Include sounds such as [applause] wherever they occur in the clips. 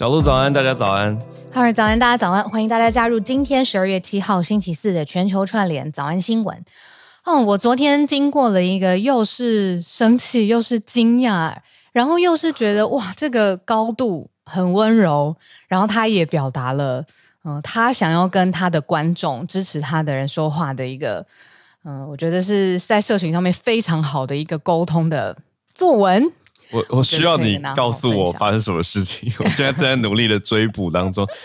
小鹿早安，大家早安。哈喽早安，大家早安，欢迎大家加入今天十二月七号星期四的全球串联早安新闻。嗯，我昨天经过了一个又是生气又是惊讶，然后又是觉得哇，这个高度很温柔，然后他也表达了嗯，他想要跟他的观众支持他的人说话的一个嗯，我觉得是在社群上面非常好的一个沟通的作文。我我需要你告诉我发生什么事情。[laughs] 我现在正在努力的追捕当中。[laughs]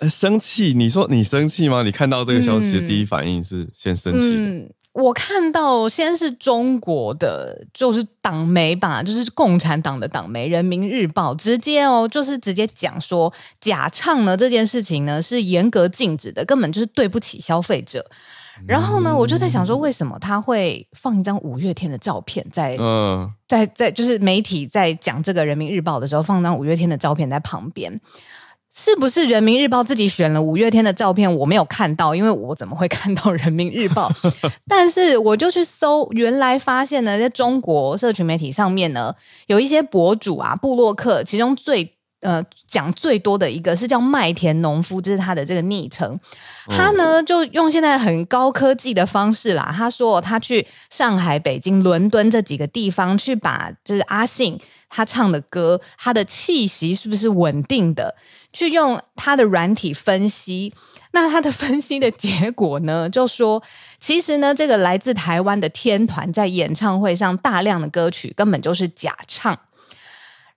呃，生气？你说你生气吗？你看到这个消息的第一反应是先生气？嗯，我看到先是中国的，就是党媒吧，就是共产党的党媒《人民日报》，直接哦，就是直接讲说假唱呢这件事情呢是严格禁止的，根本就是对不起消费者。然后呢，我就在想说，为什么他会放一张五月天的照片在，嗯，在在就是媒体在讲这个《人民日报》的时候，放张五月天的照片在旁边，是不是《人民日报》自己选了五月天的照片？我没有看到，因为我怎么会看到《人民日报 [laughs]》？但是我就去搜，原来发现呢，在中国社群媒体上面呢，有一些博主啊、布洛克，其中最。呃，讲最多的一个是叫麦田农夫，这是他的这个昵称。他呢就用现在很高科技的方式啦，他说他去上海、北京、伦敦这几个地方去把就是阿信他唱的歌，他的气息是不是稳定的，去用他的软体分析。那他的分析的结果呢，就说其实呢，这个来自台湾的天团在演唱会上大量的歌曲根本就是假唱。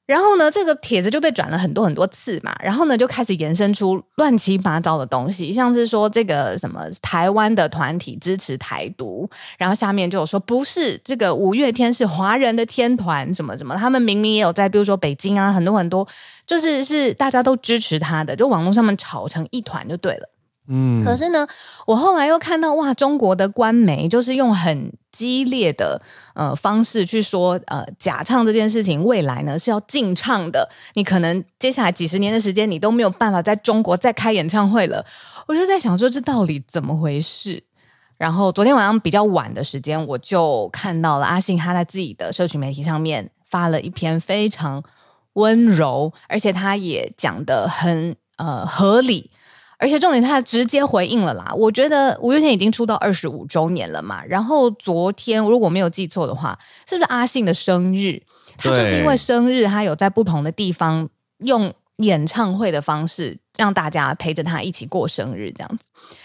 然后呢，这个帖子就被转了很多很多次嘛，然后呢，就开始延伸出乱七八糟的东西，像是说这个什么台湾的团体支持台独，然后下面就有说不是这个五月天是华人的天团什么什么，他们明明也有在，比如说北京啊，很多很多，就是是大家都支持他的，就网络上面吵成一团就对了。嗯，可是呢，我后来又看到哇，中国的官媒就是用很激烈的呃方式去说呃假唱这件事情，未来呢是要禁唱的，你可能接下来几十年的时间你都没有办法在中国再开演唱会了。我就在想说这到底怎么回事？然后昨天晚上比较晚的时间，我就看到了阿信他在自己的社群媒体上面发了一篇非常温柔，而且他也讲的很呃合理。而且重点，他直接回应了啦。我觉得五月天已经出道二十五周年了嘛。然后昨天如果没有记错的话，是不是阿信的生日？他就是因为生日，他有在不同的地方用演唱会的方式让大家陪着他一起过生日，这样子。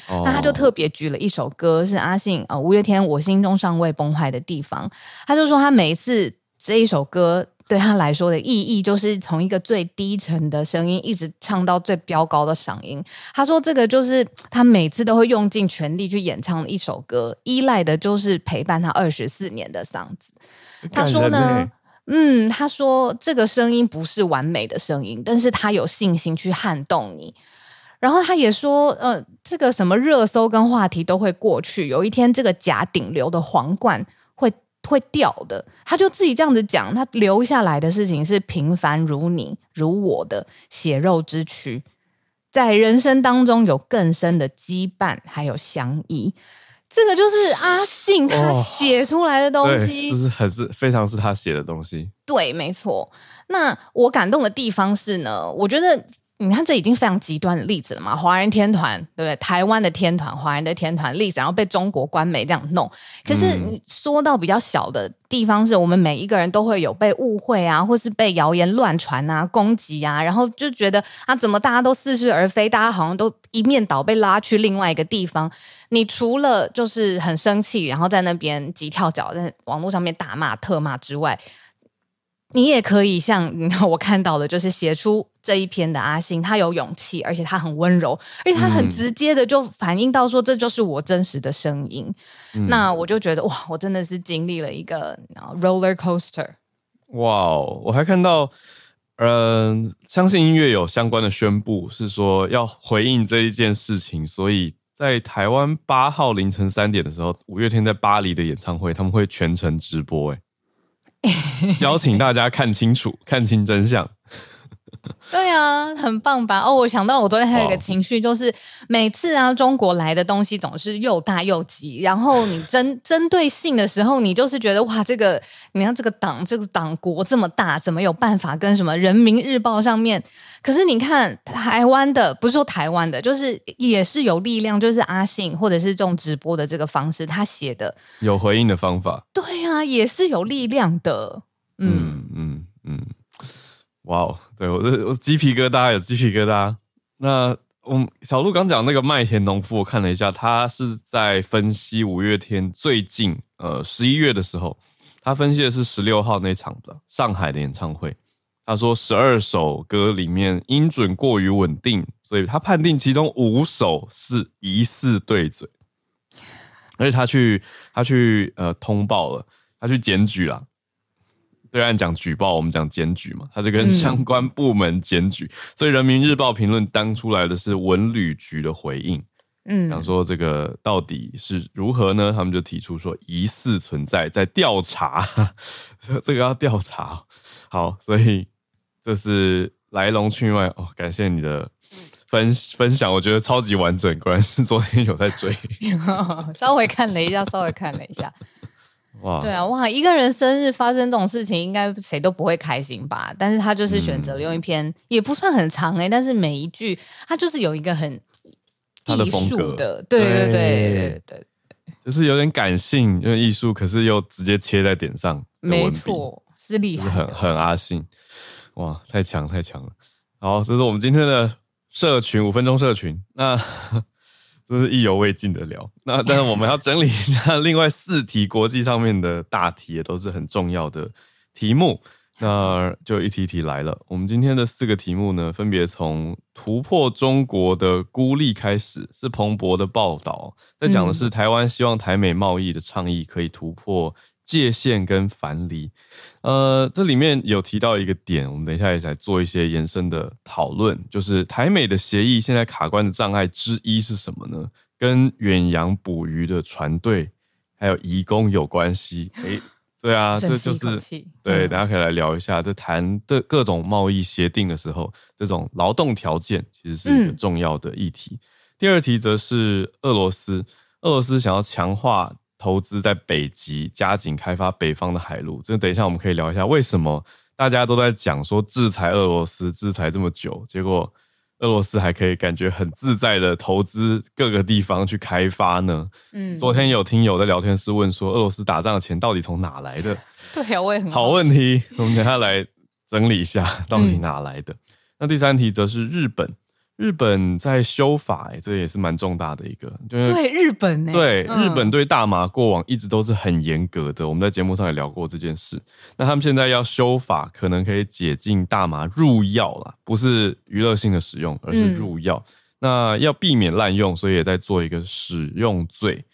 哦、那他就特别举了一首歌，是阿信呃五月天《我心中尚未崩坏的地方》。他就说他每一次这一首歌。对他来说的意义，就是从一个最低沉的声音，一直唱到最飙高的嗓音。他说，这个就是他每次都会用尽全力去演唱的一首歌，依赖的就是陪伴他二十四年的嗓子。他说呢，嗯，他说这个声音不是完美的声音，但是他有信心去撼动你。然后他也说，呃，这个什么热搜跟话题都会过去，有一天这个假顶流的皇冠会。掉的，他就自己这样子讲，他留下来的事情是平凡如你如我的血肉之躯，在人生当中有更深的羁绊，还有相依。这个就是阿信他写出来的东西，哦、是很是非常是他写的东西。对，没错。那我感动的地方是呢，我觉得你看，这已经非常极端的例子了嘛？华人天团，对不对？台湾的天团，华人的天团例子，然后被中国官媒这样弄。可是你说到比较小的地方，是我们每一个人都会有被误会啊，或是被谣言乱传啊、攻击啊，然后就觉得啊，怎么大家都似是而非？大家好像都一面倒被拉去另外一个地方。你除了就是很生气，然后在那边急跳脚，在网络上面大骂特骂之外。你也可以像 [laughs] 我看到的，就是写出这一篇的阿信，他有勇气，而且他很温柔，而且他很直接的就反映到说，这就是我真实的声音。嗯、那我就觉得哇，我真的是经历了一个 roller coaster。哇哦，我还看到，嗯、呃，相信音乐有相关的宣布，是说要回应这一件事情，所以在台湾八号凌晨三点的时候，五月天在巴黎的演唱会，他们会全程直播，哎。[laughs] 邀请大家看清楚，看清真相。[laughs] 对啊，很棒吧？哦，我想到我昨天还有一个情绪，就是每次啊，中国来的东西总是又大又急，然后你针 [laughs] 针对性的时候，你就是觉得哇，这个你看这个党这个党国这么大，怎么有办法跟什么人民日报上面？可是你看台湾的，不是说台湾的，就是也是有力量，就是阿信或者是这种直播的这个方式，他写的有回应的方法，对啊，也是有力量的。嗯嗯嗯，哇哦，对我我鸡皮疙瘩有鸡皮疙瘩。那我小鹿刚讲那个麦田农夫，我看了一下，他是在分析五月天最近呃十一月的时候，他分析的是十六号那场的上海的演唱会。他说十二首歌里面音准过于稳定，所以他判定其中五首是疑似对嘴，而且他去他去呃通报了，他去检举了。对岸讲举报，我们讲检举嘛，他就跟相关部门检举，嗯、所以人民日报评论当出来的是文旅局的回应，嗯，想说这个到底是如何呢？他们就提出说疑似存在，在调查，[laughs] 这个要调查，好，所以。这是来龙去脉哦，感谢你的分分享，我觉得超级完整，果然是昨天有在追，[laughs] 稍微看了一下，稍微看了一下，哇，对啊，哇，一个人生日发生这种事情，应该谁都不会开心吧？但是他就是选择了用一篇，嗯、也不算很长哎、欸，但是每一句他就是有一个很艺术的，对对对对。对，就是有点感性，有点艺术，可是又直接切在点上，没错，是厉害，很很阿信。哇，太强太强了！好，这是我们今天的社群五分钟社群，那这是意犹未尽的聊。那但是我们要整理一下另外四题国际上面的大题，也都是很重要的题目。那就一题一题来了。我们今天的四个题目呢，分别从突破中国的孤立开始，是彭博的报道，在讲的是台湾希望台美贸易的倡议可以突破。界限跟樊篱，呃，这里面有提到一个点，我们等一下也来做一些延伸的讨论，就是台美的协议现在卡关的障碍之一是什么呢？跟远洋捕鱼的船队还有移工有关系。诶，对啊，这就是对，大家可以来聊一下，在谈的各种贸易协定的时候，这种劳动条件其实是一个重要的议题。嗯、第二题则是俄罗斯，俄罗斯想要强化。投资在北极，加紧开发北方的海路。这等一下我们可以聊一下，为什么大家都在讲说制裁俄罗斯，制裁这么久，结果俄罗斯还可以感觉很自在的投资各个地方去开发呢？嗯，昨天有听友在聊天室问说，俄罗斯打仗的钱到底从哪来的？[laughs] 对啊，我也很好，好问题。我们等一下来整理一下，到底哪来的？嗯、那第三题则是日本。日本在修法，欸，这也是蛮重大的一个。就是、对日本，欸，对、嗯、日本对大麻过往一直都是很严格的。我们在节目上也聊过这件事。那他们现在要修法，可能可以解禁大麻入药啦，不是娱乐性的使用，而是入药。嗯、那要避免滥用，所以也在做一个使用罪，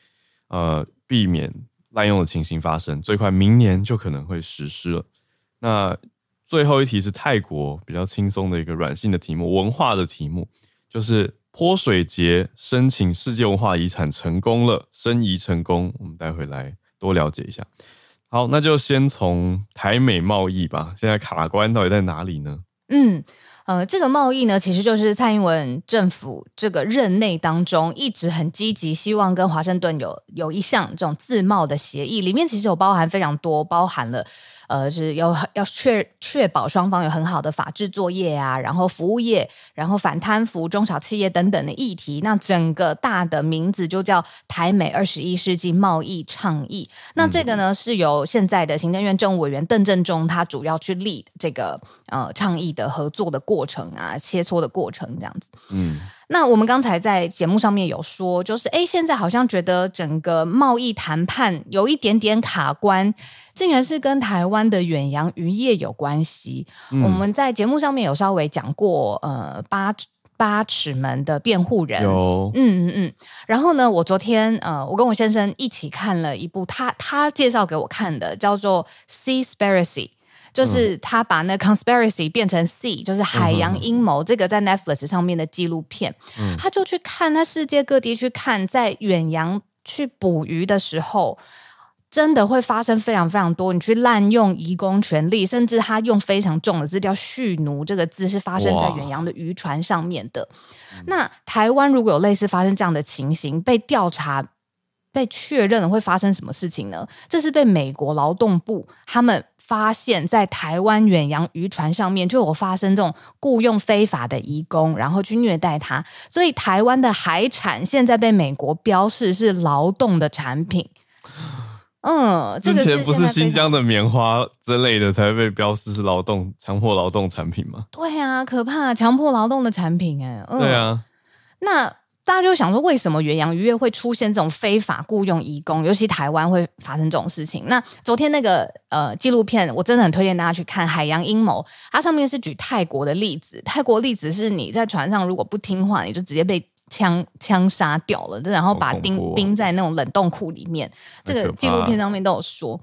呃，避免滥用的情形发生。最快明年就可能会实施了。那。最后一题是泰国比较轻松的一个软性的题目，文化的题目，就是泼水节申请世界文化遗产成功了，申遗成功，我们待会来多了解一下。好，那就先从台美贸易吧，现在卡关到底在哪里呢？嗯。呃，这个贸易呢，其实就是蔡英文政府这个任内当中一直很积极，希望跟华盛顿有有一项这种自贸的协议，里面其实有包含非常多，包含了。呃，是要要确确保双方有很好的法制作业啊，然后服务业，然后反贪腐、中小企业等等的议题。那整个大的名字就叫台美二十一世纪贸易倡议。那这个呢，是由现在的行政院政务委员邓正中他主要去 lead 这个呃倡议的合作的过程啊，切磋的过程这样子。嗯。那我们刚才在节目上面有说，就是哎，现在好像觉得整个贸易谈判有一点点卡关，竟然是跟台湾的远洋渔业有关系。嗯、我们在节目上面有稍微讲过，呃，八八尺门的辩护人，有，嗯嗯嗯。然后呢，我昨天呃，我跟我先生一起看了一部他他介绍给我看的，叫做《Seaspiracy》。就是他把那 conspiracy 变成 sea，就是海洋阴谋。这个在 Netflix 上面的纪录片，嗯、他就去看他世界各地去看，在远洋去捕鱼的时候，真的会发生非常非常多。你去滥用移工权利，甚至他用非常重的字叫蓄奴，这个字是发生在远洋的渔船上面的。那台湾如果有类似发生这样的情形，被调查、被确认了，会发生什么事情呢？这是被美国劳动部他们。发现，在台湾远洋渔船上面就有发生这种雇佣非法的移工，然后去虐待他，所以台湾的海产现在被美国标示是劳动的产品。嗯，这个、之前不是新疆的棉花之类的才被标示是劳动、强迫劳动产品吗？对啊，可怕，强迫劳动的产品哎。嗯、对啊，那。大家就想说，为什么远洋渔业会出现这种非法雇佣移工，尤其台湾会发生这种事情？那昨天那个呃纪录片，我真的很推荐大家去看《海洋阴谋》，它上面是举泰国的例子。泰国例子是你在船上如果不听话，你就直接被枪枪杀掉了，然后把钉冰在那种冷冻库里面。这个纪录片上面都有说。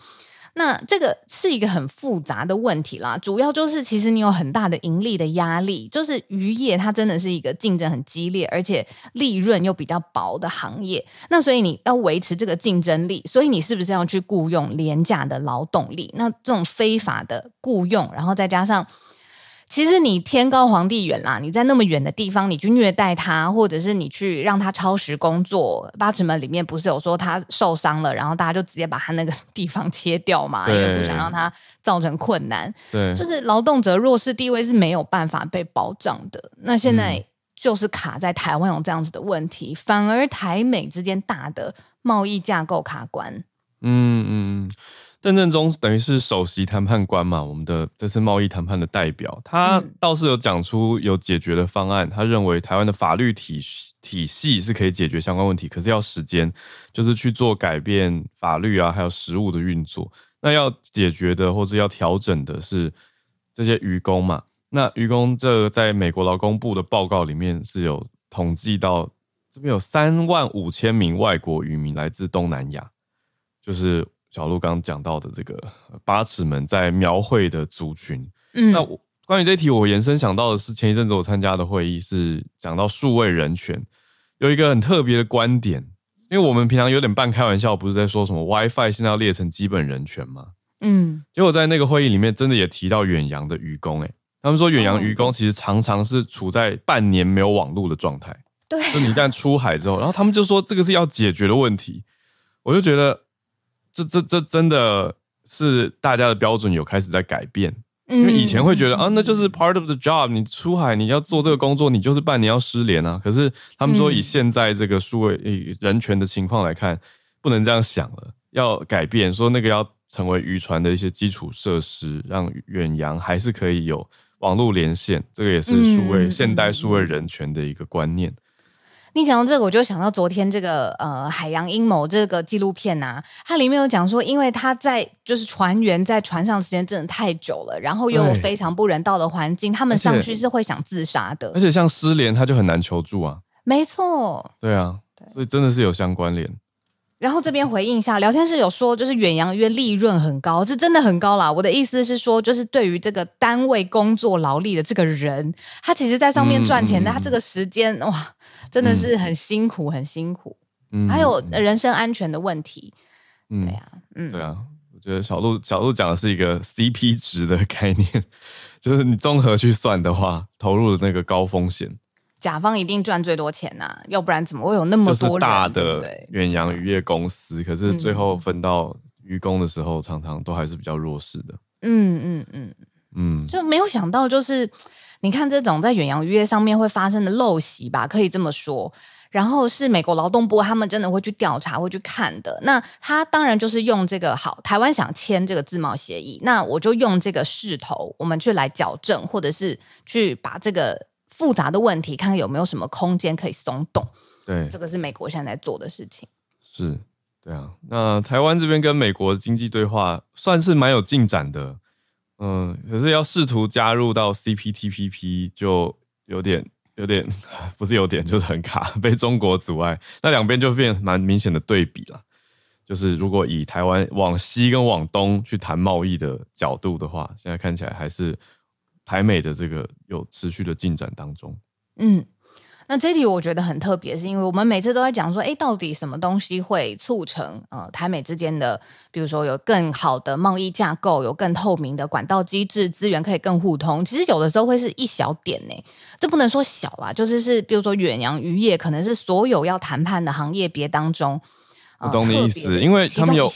那这个是一个很复杂的问题啦，主要就是其实你有很大的盈利的压力，就是渔业它真的是一个竞争很激烈，而且利润又比较薄的行业。那所以你要维持这个竞争力，所以你是不是要去雇佣廉价的劳动力？那这种非法的雇佣，然后再加上。其实你天高皇帝远啦，你在那么远的地方，你去虐待他，或者是你去让他超时工作。八尺门里面不是有说他受伤了，然后大家就直接把他那个地方切掉嘛，对因为不想让他造成困难。对，就是劳动者弱势地位是没有办法被保障的。那现在就是卡在台湾有这样子的问题，嗯、反而台美之间大的贸易架构卡关。嗯嗯。邓正中等于是首席谈判官嘛，我们的这次贸易谈判的代表，他倒是有讲出有解决的方案。他认为台湾的法律体体系是可以解决相关问题，可是要时间，就是去做改变法律啊，还有实务的运作。那要解决的或者要调整的是这些渔工嘛？那渔工这在美国劳工部的报告里面是有统计到，这边有三万五千名外国渔民来自东南亚，就是。小鹿刚刚讲到的这个八尺门在描绘的族群，嗯，那我关于这一题，我延伸想到的是，前一阵子我参加的会议是讲到数位人权，有一个很特别的观点，因为我们平常有点半开玩笑，不是在说什么 WiFi 现在要列成基本人权吗？嗯，结果在那个会议里面，真的也提到远洋的渔工，诶，他们说远洋渔工其实常常是处在半年没有网络的状态，对，就你一旦出海之后，然后他们就说这个是要解决的问题，我就觉得。这这这真的是大家的标准有开始在改变，因为以前会觉得啊，那就是 part of the job，你出海你要做这个工作，你就是半年要失联啊。可是他们说以现在这个数位人权的情况来看，不能这样想了，要改变，说那个要成为渔船的一些基础设施，让远洋还是可以有网络连线，这个也是数位现代数位人权的一个观念。你讲到这个，我就想到昨天这个呃《海洋阴谋》这个纪录片呐、啊，它里面有讲说，因为他在就是船员在船上时间真的太久了，然后又有非常不人道的环境，他们上去是会想自杀的。而且像失联，他就很难求助啊。没错。对啊，所以真的是有相关联。然后这边回应一下，聊天室有说，就是远洋约利润很高，是真的很高啦。我的意思是说，就是对于这个单位工作劳力的这个人，他其实在上面赚钱的，嗯、他这个时间哇，真的是很辛苦，嗯、很辛苦。嗯，还有人身安全的问题。嗯，对呀、啊，嗯，对啊，我觉得小鹿小鹿讲的是一个 CP 值的概念。[laughs] 就是你综合去算的话，投入的那个高风险，甲方一定赚最多钱呐、啊，要不然怎么会有那么多就是大的对远洋渔业公司？可是最后分到渔工的时候，常常都还是比较弱势的。嗯嗯嗯嗯，就没有想到，就是你看这种在远洋渔业上面会发生的陋习吧，可以这么说。然后是美国劳动部，他们真的会去调查，会去看的。那他当然就是用这个好，台湾想签这个自贸协议，那我就用这个势头，我们去来矫正，或者是去把这个复杂的问题，看看有没有什么空间可以松动。对，这个是美国现在在做的事情。是，对啊。那台湾这边跟美国的经济对话算是蛮有进展的，嗯，可是要试图加入到 CPTPP 就有点。有点 [laughs] 不是有点，就是很卡，[laughs] 被中国阻碍。那两边就变蛮明显的对比了。就是如果以台湾往西跟往东去谈贸易的角度的话，现在看起来还是台美的这个有持续的进展当中。嗯。那这题我觉得很特别，是因为我们每次都在讲说，哎，到底什么东西会促成呃台美之间的，比如说有更好的贸易架构，有更透明的管道机制，资源可以更互通。其实有的时候会是一小点呢，这不能说小啊，就是是，比如说远洋渔业，可能是所有要谈判的行业别当中，我懂你意思，因为他们有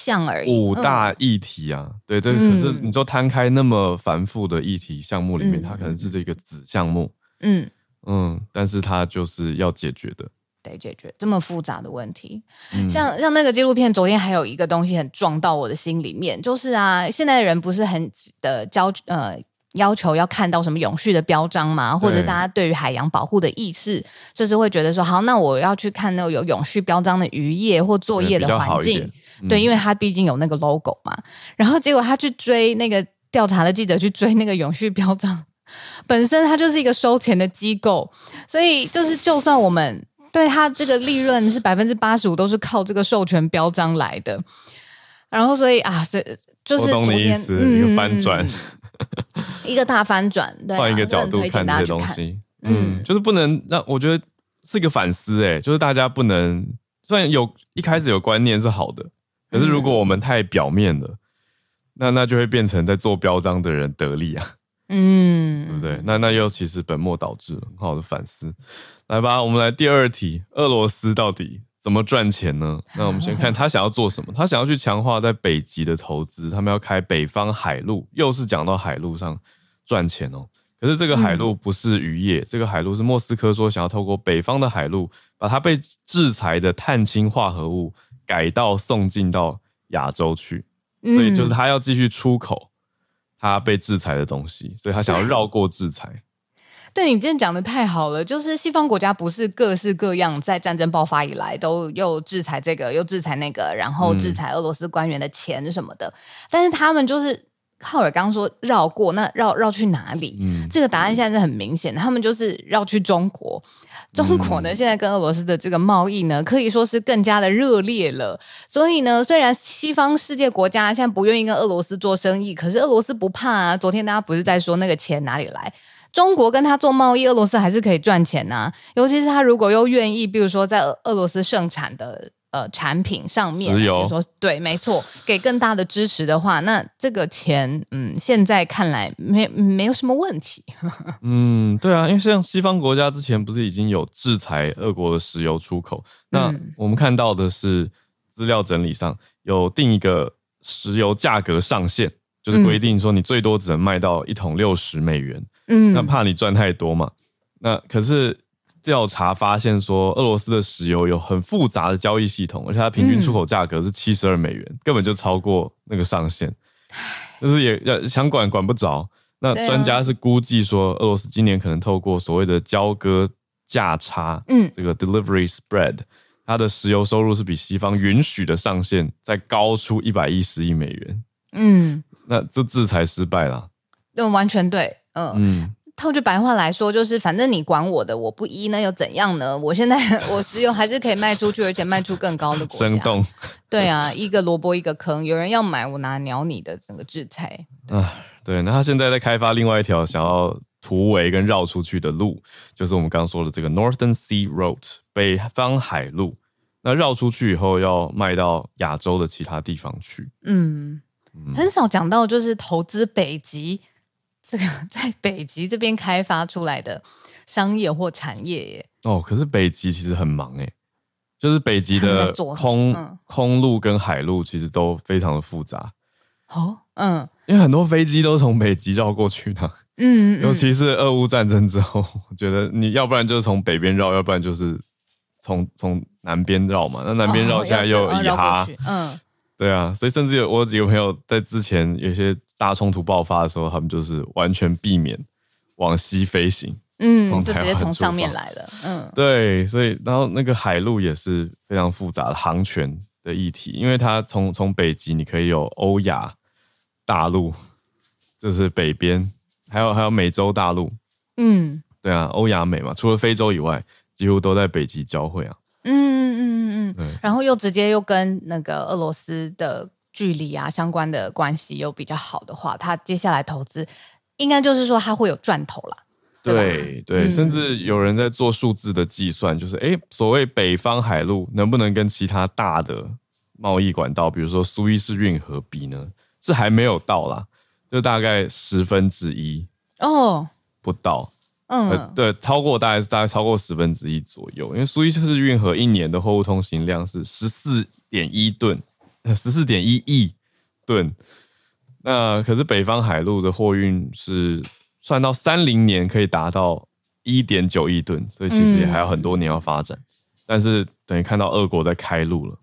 五大议题啊，嗯、对，这可是你说摊开那么繁复的议题项目里面，嗯、它可能是这个子项目，嗯。嗯，但是它就是要解决的，得解决这么复杂的问题。嗯、像像那个纪录片，昨天还有一个东西很撞到我的心里面，就是啊，现在的人不是很的焦呃要求要看到什么永续的标章嘛？或者大家对于海洋保护的意识，就是会觉得说，好，那我要去看那个有永续标章的渔业或作业的环境，对，对，因为他毕竟有那个 logo 嘛。然后结果他去追那个调查的记者去追那个永续标章。[laughs] 本身它就是一个收钱的机构，所以就是就算我们对它这个利润是百分之八十五都是靠这个授权标章来的，然后所以啊，这就是我懂你意思，嗯、一个翻转，一个大翻转，对、啊，换一个角度看这些东西，嗯，就是不能让我觉得是一个反思，哎，就是大家不能虽然有一开始有观念是好的，可是如果我们太表面了，嗯、那那就会变成在做标章的人得利啊。嗯，对不对？那那又其实本末倒置了，很好的反思。来吧，我们来第二题：俄罗斯到底怎么赚钱呢？[laughs] 那我们先看他想要做什么。他想要去强化在北极的投资，他们要开北方海路，又是讲到海路上赚钱哦。可是这个海路不是渔业，嗯、这个海路是莫斯科说想要透过北方的海路，把它被制裁的碳氢化合物改道送进到亚洲去，所以就是他要继续出口。他被制裁的东西，所以他想要绕过制裁。对，你今天讲的太好了，就是西方国家不是各式各样，在战争爆发以来都又制裁这个，又制裁那个，然后制裁俄罗斯官员的钱什么的。嗯、但是他们就是浩尔刚刚说绕过，那绕绕去哪里？嗯，这个答案现在是很明显，他们就是绕去中国。中国呢，现在跟俄罗斯的这个贸易呢，可以说是更加的热烈了。所以呢，虽然西方世界国家现在不愿意跟俄罗斯做生意，可是俄罗斯不怕啊。昨天大家不是在说那个钱哪里来？中国跟他做贸易，俄罗斯还是可以赚钱呐、啊。尤其是他如果又愿意，比如说在俄罗斯盛产的。呃，产品上面，比如说对，没错，给更大的支持的话，那这个钱，嗯，现在看来没没有什么问题。[laughs] 嗯，对啊，因为像西方国家之前不是已经有制裁俄国的石油出口？那我们看到的是资料整理上有定一个石油价格上限，就是规定说你最多只能卖到一桶六十美元。嗯，那怕你赚太多嘛？那可是。调查发现说，俄罗斯的石油有很复杂的交易系统，而且它平均出口价格是七十二美元，嗯、根本就超过那个上限，就是也要想管管不着。那专家是估计说，俄罗斯今年可能透过所谓的交割价差，嗯，这个 delivery spread，它的石油收入是比西方允许的上限再高出一百一十亿美元。嗯，那这制裁失败了。嗯，完全对，嗯。嗯套句白话来说，就是反正你管我的，我不依，那又怎样呢？我现在 [laughs] 我石油还是可以卖出去，而且卖出更高的国家。生动，[laughs] 对啊，一个萝卜一个坑，有人要买，我拿鸟你的整个制裁？啊，对。那他现在在开发另外一条想要突围跟绕出去的路，就是我们刚刚说的这个 Northern Sea Road 北方海路。那绕出去以后，要卖到亚洲的其他地方去。嗯，很少讲到就是投资北极。这个 [laughs] 在北极这边开发出来的商业或产业耶。哦，可是北极其实很忙哎，就是北极的空、嗯、空路跟海路其实都非常的复杂。哦，嗯，因为很多飞机都从北极绕过去的。嗯，[laughs] 尤其是俄乌战争之后，我觉得你要不然就是从北边绕，要不然就是从从南边绕嘛。那南边绕现在又以哈，嗯，对啊，所以甚至有我有几个朋友在之前有些大冲突爆发的时候，他们就是完全避免往西飞行，嗯，就直接从上面来了，嗯，对，所以然后那个海路也是非常复杂的航权的议题，因为它从从北极你可以有欧亚大陆，就是北边。还有还有美洲大陆，嗯，对啊，欧亚美嘛，除了非洲以外，几乎都在北极交汇啊。嗯嗯嗯嗯嗯，然后又直接又跟那个俄罗斯的距离啊相关的关系又比较好的话，他接下来投资应该就是说他会有赚头了。对对，甚至有人在做数字的计算，就是哎，所谓北方海路能不能跟其他大的贸易管道，比如说苏伊士运河比呢？是还没有到啦。就大概十分之一哦，不到，嗯、呃，对，超过大概是大概超过十分之一左右，因为苏伊士运河一年的货物通行量是十四点一吨，十四点一亿吨，那可是北方海路的货运是算到三零年可以达到一点九亿吨，所以其实也还有很多年要发展，嗯、但是等于看到俄国在开路了。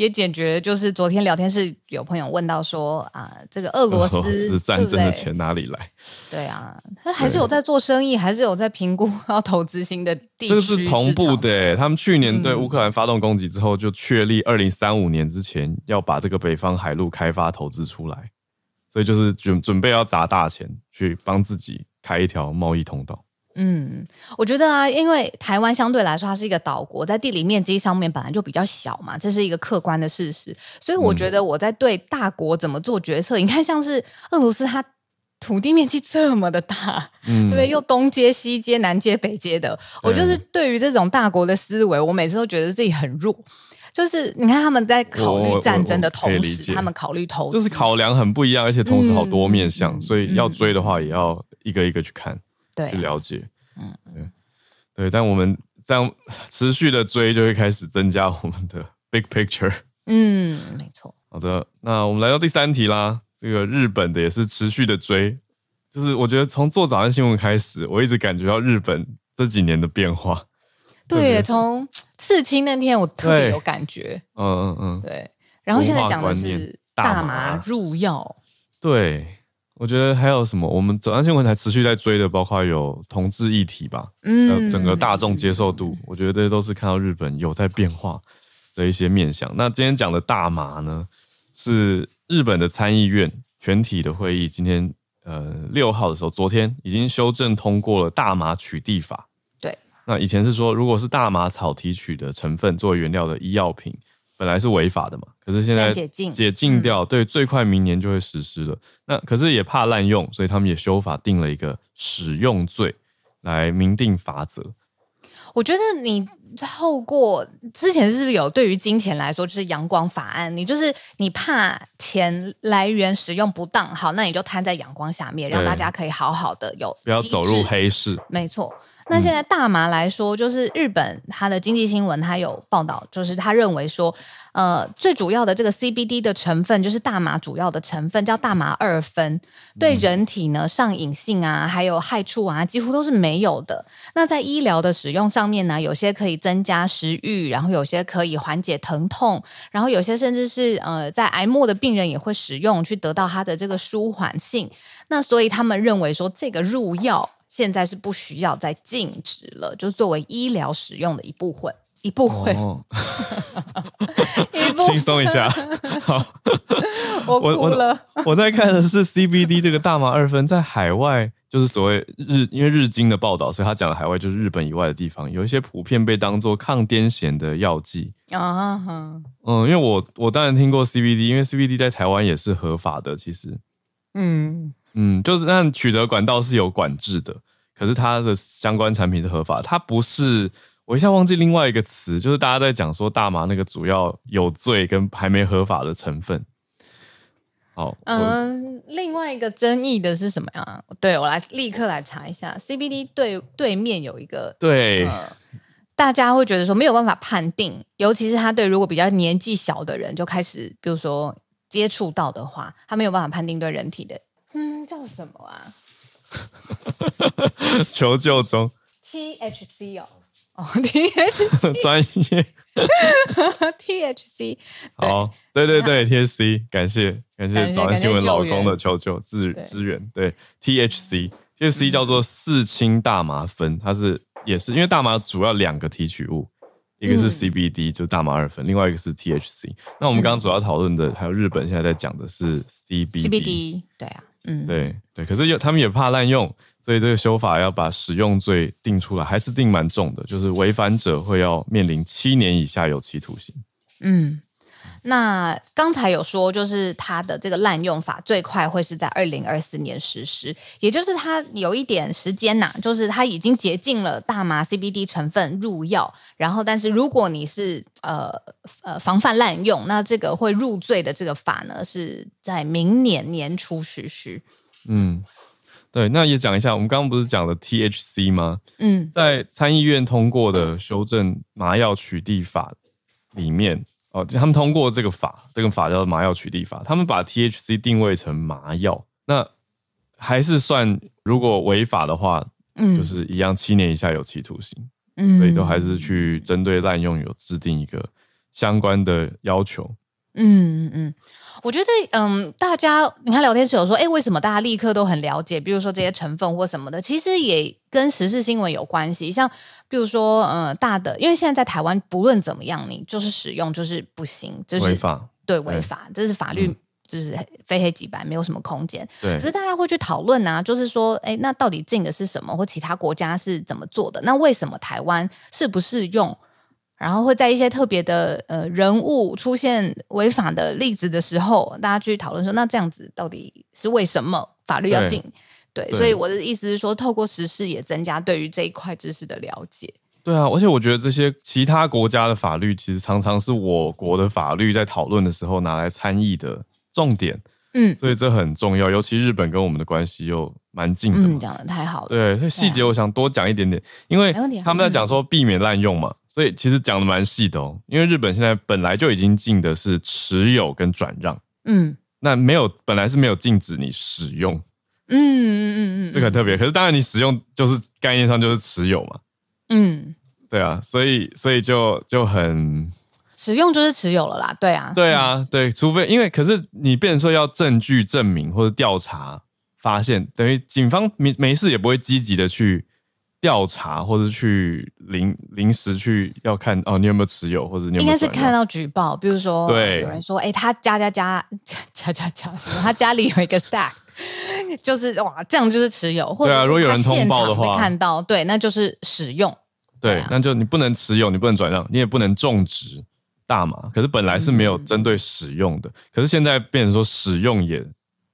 也解决，就是昨天聊天室有朋友问到说啊，这个俄罗斯，战争的钱哪里来？对啊，他还是有在做生意，还是有在评估要投资新的地区。这个是同步的，他们去年对乌克兰发动攻击之后，就确立二零三五年之前要把这个北方海路开发投资出来，所以就是准准备要砸大钱去帮自己开一条贸易通道。嗯，我觉得啊，因为台湾相对来说它是一个岛国，在地理面积上面本来就比较小嘛，这是一个客观的事实。所以我觉得我在对大国怎么做决策，嗯、你看像是俄罗斯，它土地面积这么的大，嗯、对不对？又东接西接，南接北接的，我就是对于这种大国的思维，我每次都觉得自己很弱。就是你看他们在考虑战争的同时，他们考虑投资，就是考量很不一样，而且同时好多面向，嗯、所以要追的话，也要一个一个去看。对，去了解，嗯，对，对，但我们这样持续的追，就会开始增加我们的 big picture。嗯，没错。好的，那我们来到第三题啦。这个日本的也是持续的追，就是我觉得从做早安新闻开始，我一直感觉到日本这几年的变化。对，从刺青那天我特别有感觉。嗯嗯嗯，对。然后现在讲的是大麻入药。对。我觉得还有什么？我们早安新闻台持续在追的，包括有同志议题吧，嗯，整个大众接受度，我觉得这些都是看到日本有在变化的一些面向。那今天讲的大麻呢，是日本的参议院全体的会议，今天呃六号的时候，昨天已经修正通过了大麻取缔法。对，那以前是说，如果是大麻草提取的成分作为原料的医药品。本来是违法的嘛，可是现在解禁解禁掉，对，最快明年就会实施了。那可是也怕滥用，所以他们也修法定了一个使用罪，来明定法则。我觉得你透过之前是不是有对于金钱来说，就是阳光法案？你就是你怕钱来源使用不当，好，那你就摊在阳光下面，让大家可以好好的有不要走入黑市。没错。那现在大麻来说，就是日本它的经济新闻，它有报道，就是他认为说，呃，最主要的这个 CBD 的成分，就是大麻主要的成分叫大麻二酚，对人体呢上瘾性啊，还有害处啊，几乎都是没有的。那在医疗的使用上面呢，有些可以增加食欲，然后有些可以缓解疼痛，然后有些甚至是呃，在癌末的病人也会使用，去得到它的这个舒缓性。那所以他们认为说，这个入药。现在是不需要再禁止了，就作为医疗使用的一部分，一部分。哦、[laughs] 轻松一下，[laughs] 好，我哭了。我我，我在看的是 CBD 这个大麻二酚，在海外就是所谓日，因为日经的报道，所以他讲的海外就是日本以外的地方，有一些普遍被当做抗癫痫的药剂啊。嗯，因为我我当然听过 CBD，因为 CBD 在台湾也是合法的，其实，嗯。嗯，就是但取得管道是有管制的，可是它的相关产品是合法。它不是，我一下忘记另外一个词，就是大家在讲说大麻那个主要有罪跟还没合法的成分。好，嗯，另外一个争议的是什么呀？对，我来立刻来查一下，CBD 对对面有一个对。呃大家会觉得说没有办法判定，尤其是他对如果比较年纪小的人就开始，比如说接触到的话，他没有办法判定对人体的，嗯，叫什么啊？[laughs] 求救中。THC 哦，[laughs] 哦，THC [laughs] 专业。[laughs] THC。好，对对对，THC，感谢感谢早安新闻老公的求救支支援。对，THC，THC 叫做四氢大麻酚，它是。也是因为大麻主要两个提取物，一个是 CBD，、嗯、就大麻二酚，另外一个是 THC。那我们刚刚主要讨论的还有日本现在在讲的是 CBD。CBD 对啊，嗯，对对，可是有他们也怕滥用，所以这个修法要把使用罪定出来，还是定蛮重的，就是违反者会要面临七年以下有期徒刑。嗯。那刚才有说，就是它的这个滥用法最快会是在二零二四年实施，也就是它有一点时间呐、啊，就是它已经竭尽了大麻 CBD 成分入药，然后但是如果你是呃呃防范滥用，那这个会入罪的这个法呢是在明年年初实施。嗯，对，那也讲一下，我们刚刚不是讲了 THC 吗？嗯，在参议院通过的修正麻药取缔法里面。哦，他们通过这个法，这个法叫做麻药取缔法。他们把 THC 定位成麻药，那还是算，如果违法的话，嗯，就是一样七年以下有期徒刑。嗯，所以都还是去针对滥用有制定一个相关的要求。嗯嗯嗯，我觉得嗯，大家你看聊天室有说，哎，为什么大家立刻都很了解？比如说这些成分或什么的，其实也跟时事新闻有关系。像比如说，嗯，大的，因为现在在台湾，不论怎么样，你就是使用就是不行，就是违法，对，违法，这是法律，嗯、就是非黑即白，没有什么空间。对，可是大家会去讨论啊，就是说，哎，那到底禁的是什么，或其他国家是怎么做的？那为什么台湾是不适用？然后会在一些特别的呃人物出现违法的例子的时候，大家去讨论说，那这样子到底是为什么法律要禁？对，对，所以我的意思是说，透过时事也增加对于这一块知识的了解。对啊，而且我觉得这些其他国家的法律，其实常常是我国的法律在讨论的时候拿来参议的重点。嗯，所以这很重要，尤其日本跟我们的关系又蛮近的。嗯，讲得太好了。对，所以细节我想多讲一点点，因为他们在讲说避免滥用嘛。所以其实讲的蛮细的哦，因为日本现在本来就已经禁的是持有跟转让，嗯，那没有本来是没有禁止你使用，嗯嗯嗯嗯，这个很特别。可是当然你使用就是概念上就是持有嘛，嗯，对啊，所以所以就就很使用就是持有了啦，对啊，对啊，对，除非因为可是你变成说要证据证明或者调查发现，等于警方没没事也不会积极的去。调查或者去临临时去要看哦，你有没有持有或者你有没有应该是看到举报，比如说对。有人说，哎、欸，他家家家 [laughs] 家家家什么，他家里有一个 [laughs] stack，就是哇，这样就是持有，或者对啊，如果有人通报的话，看到对，那就是使用，对，那就你不能持有，你不能转让，你也不能种植大麻，可是本来是没有针对使用的，嗯、可是现在变成说使用也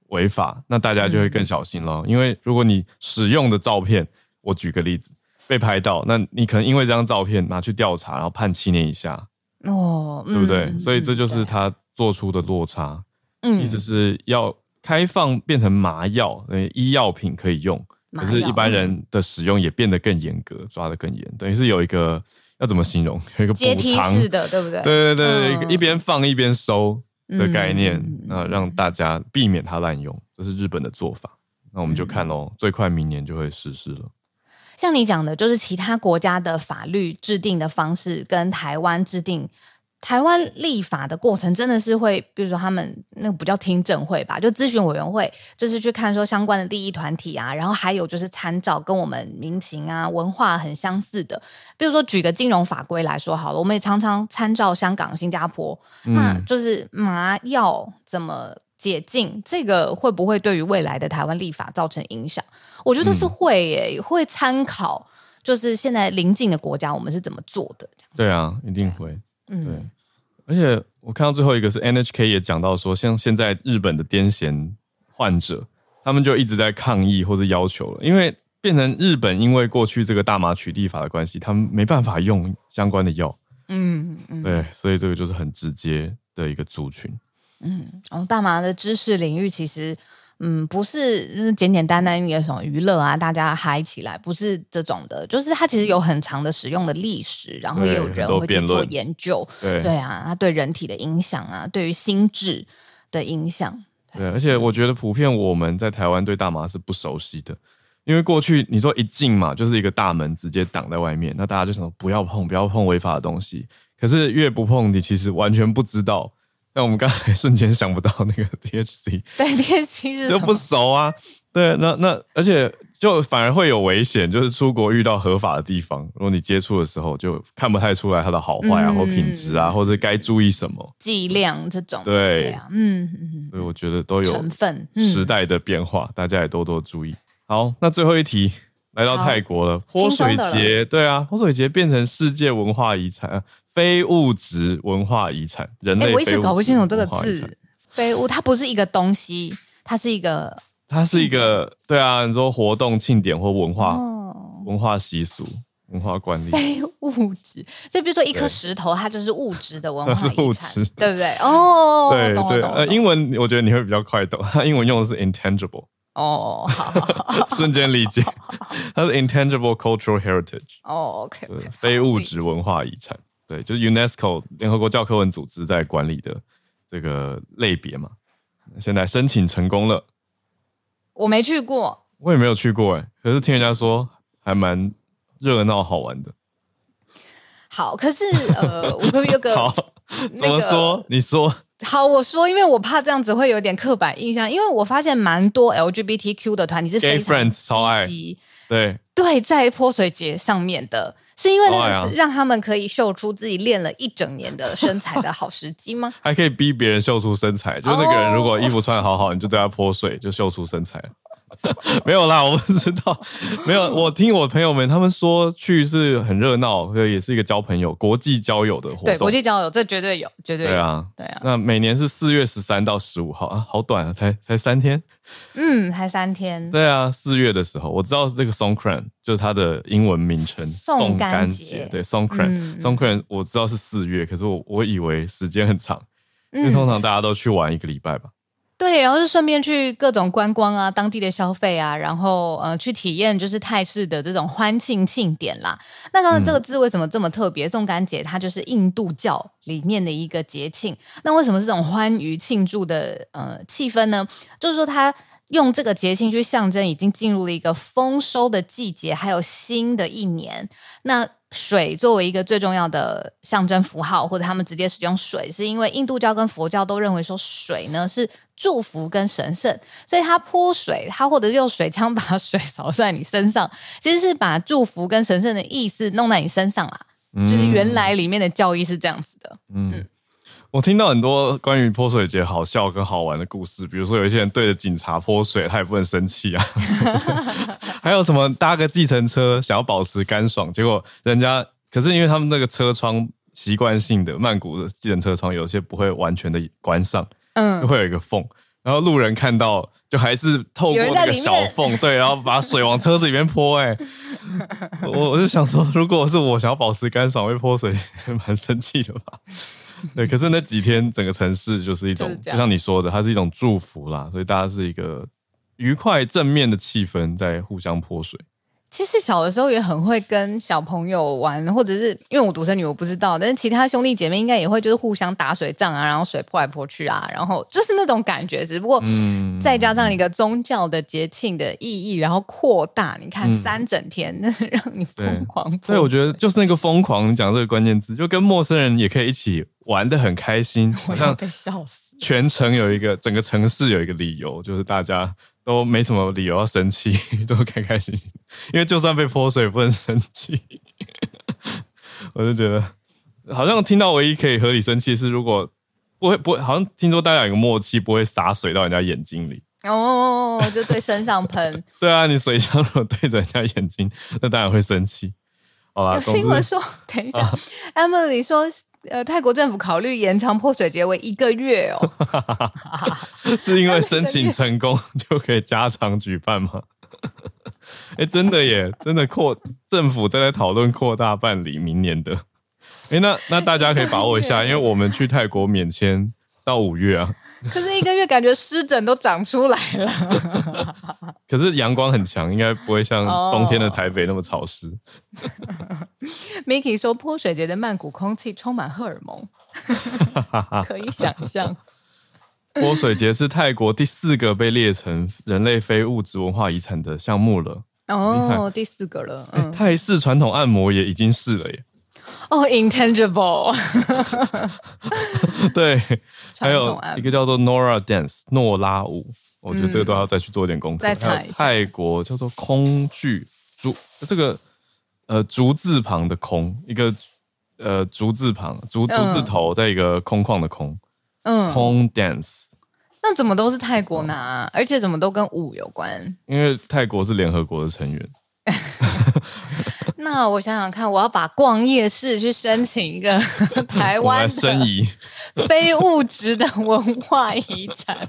违法，那大家就会更小心了，嗯、因为如果你使用的照片。我举个例子，被拍到，那你可能因为这张照片拿去调查，然后判七年以下，哦，对不对？嗯、所以这就是他做出的落差。嗯，意思是要开放变成麻药，等于医药品可以用，可是一般人的使用也变得更严格，抓得更严，等于是有一个要怎么形容？有一个补偿式的，对不对？对对对，嗯、一边放一边收的概念，那、嗯、让大家避免它滥用，这是日本的做法。那我们就看喽，嗯、最快明年就会实施了。像你讲的，就是其他国家的法律制定的方式跟台湾制定、台湾立法的过程，真的是会，比如说他们那个不叫听证会吧，就咨询委员会，就是去看说相关的利益团体啊，然后还有就是参照跟我们民情啊、文化很相似的，比如说举个金融法规来说好了，我们也常常参照香港、新加坡，嗯、那就是麻药怎么解禁，这个会不会对于未来的台湾立法造成影响？我觉得是会耶，嗯、会参考，就是现在邻近的国家我们是怎么做的。对啊，一定会。嗯，对。而且我看到最后一个是 NHK 也讲到说，像现在日本的癫痫患者，他们就一直在抗议或者要求了，因为变成日本因为过去这个大麻取缔法的关系，他们没办法用相关的药。嗯嗯。对，所以这个就是很直接的一个族群。嗯，哦，大麻的知识领域其实。嗯，不是简简单单有什么娱乐啊，大家嗨起来，不是这种的，就是它其实有很长的使用的历史，然后也有人会去做研究，对，对啊，它对人体的影响啊，对于心智的影响，对，对，而且我觉得普遍我们在台湾对大麻是不熟悉的，因为过去你说一进嘛，就是一个大门直接挡在外面，那大家就想说不要碰，不要碰违法的东西，可是越不碰，你其实完全不知道。那我们刚才 [laughs] 瞬间想不到那个 [laughs] DHC，[laughs] 对 DHC 是就不熟啊，对，那那而且就反而会有危险，就是出国遇到合法的地方，如果你接触的时候就看不太出来它的好坏啊，嗯、或品质啊，或者该注意什么剂量这种，对，对啊，嗯，所以我觉得都有成分时代的变化，大家也多多注意。好，那最后一题来到泰国了，泼水节，对啊，泼水节变成世界文化遗产。非物质文化遗产，人类。我一直搞不清楚这个字。非物，它不是一个东西，它是一个，它是一个，对啊，你说活动、庆典或文化、哦、文化习俗、文化惯例。非物质，所以比如说一颗石头，它就是物质的文化遗产，[laughs] 对不对？哦，[laughs] 对对。呃，英文我觉得你会比较快懂，它 [laughs] 英文用的是 intangible。哦，好，瞬间理解，它是 intangible cultural heritage。哦，OK，, 非物质文化遗产。对，就是 UNESCO 联合国教科文组织在管理的这个类别嘛，现在申请成功了。我没去过，我也没有去过哎，可是听人家说还蛮热闹好玩的。好，可是呃，我可不可以有个 [laughs] 好、那个、怎么说？你说好，我说，因为我怕这样子会有点刻板印象，因为我发现蛮多 LGBTQ 的团体是非常 Gay friends 超爱，对对，在泼水节上面的。是因为那个是让他们可以秀出自己练了一整年的身材的好时机吗？[laughs] 还可以逼别人秀出身材，就是那个人如果衣服穿的好好，你就对他泼水，就秀出身材。[laughs] 没有啦，我不知道，[laughs] 没有。我听我朋友们他们说去是很热闹，所以也是一个交朋友、国际交友的活动。对，国际交友这绝对有，绝对有。对啊，对啊。那每年是四月十三到十五号啊，好短啊，才才三天。嗯，才三天。对啊，四月的时候，我知道这个 Songkran 就是它的英文名称，宋干节。对，Songkran，Songkran，我知道是四月，可是我我以为时间很长，因为通常大家都去玩一个礼拜吧。对，然后就顺便去各种观光啊，当地的消费啊，然后呃，去体验就是泰式的这种欢庆庆典啦。那刚刚这个字为什么这么特别？宋干节它就是印度教里面的一个节庆。那为什么是这种欢愉庆祝的呃气氛呢？就是说它用这个节庆去象征已经进入了一个丰收的季节，还有新的一年。那水作为一个最重要的象征符号，或者他们直接使用水，是因为印度教跟佛教都认为说水呢是祝福跟神圣，所以他泼水，他或者用水枪把 [laughs] 水扫在你身上，其实是把祝福跟神圣的意思弄在你身上啦。嗯、就是原来里面的教义是这样子的。嗯。嗯我听到很多关于泼水节好笑跟好玩的故事，比如说有一些人对着警察泼水，他也不能生气啊。[laughs] 还有什么搭个计程车想要保持干爽，结果人家可是因为他们那个车窗习惯性的曼谷的计程车窗有些不会完全的关上，嗯，就会有一个缝，然后路人看到就还是透过那个小缝，对，然后把水往车子里面泼。哎，[laughs] 我我就想说，如果是我想要保持干爽，会泼水，蛮生气的吧。[laughs] 对，可是那几天整个城市就是一种，就，就像你说的，它是一种祝福啦，所以大家是一个愉快正面的气氛，在互相泼水。其实小的时候也很会跟小朋友玩，或者是因为我独生女，我不知道，但是其他兄弟姐妹应该也会就是互相打水仗啊，然后水泼来泼去啊，然后就是那种感觉。只不过再加上一个宗教的节庆的意义，然后扩大，你看三整天，那是让你疯狂泼。所以我觉得就是那个疯狂，你讲这个关键字，就跟陌生人也可以一起玩得很开心，[laughs] 好像被笑死。全城有一个，整个城市有一个理由，就是大家。都没什么理由要生气，[laughs] 都开开心心，因为就算被泼水不能生气。[laughs] 我就觉得，好像听到唯一可以合理生气是，如果不会不会，好像听说大家有个默契，不会洒水到人家眼睛里。哦，就对身上喷。[laughs] 对啊，你水枪如果对着人家眼睛，那当然会生气。好啦，有新闻说，等一下，啊，Emily 说。呃，泰国政府考虑延长泼水节为一个月哦，[laughs] 是因为申请成功就可以加长举办吗？哎、欸，真的耶，真的扩政府正在讨论扩大办理明年的。哎、欸，那那大家可以把握一下，[laughs] 因为我们去泰国免签到五月啊。[laughs] 可是一个月感觉湿疹都长出来了。[laughs] 可是阳光很强，应该不会像冬天的台北那么潮湿。Oh. [laughs] Miki 说，泼水节的曼谷空气充满荷尔蒙，可以想象。泼水节是泰国第四个被列成人类非物质文化遗产的项目了。哦，oh, 第四个了。泰式传统按摩也已经是了耶。哦、oh,，intangible。[laughs] 对，还有一个叫做 Nora Dance 诺拉舞，我觉得这个都要再去做一点功课。再查一下。泰国叫做空具竹，这个呃竹字旁的空，一个呃竹字旁竹竹字头，在一个空旷的空，嗯，空 dance。那怎么都是泰国呢？而且怎么都跟舞有关？因为泰国是联合国的成员。[laughs] 那我想想看，我要把逛夜市去申请一个 [laughs] 台湾的非物质的文化遗产，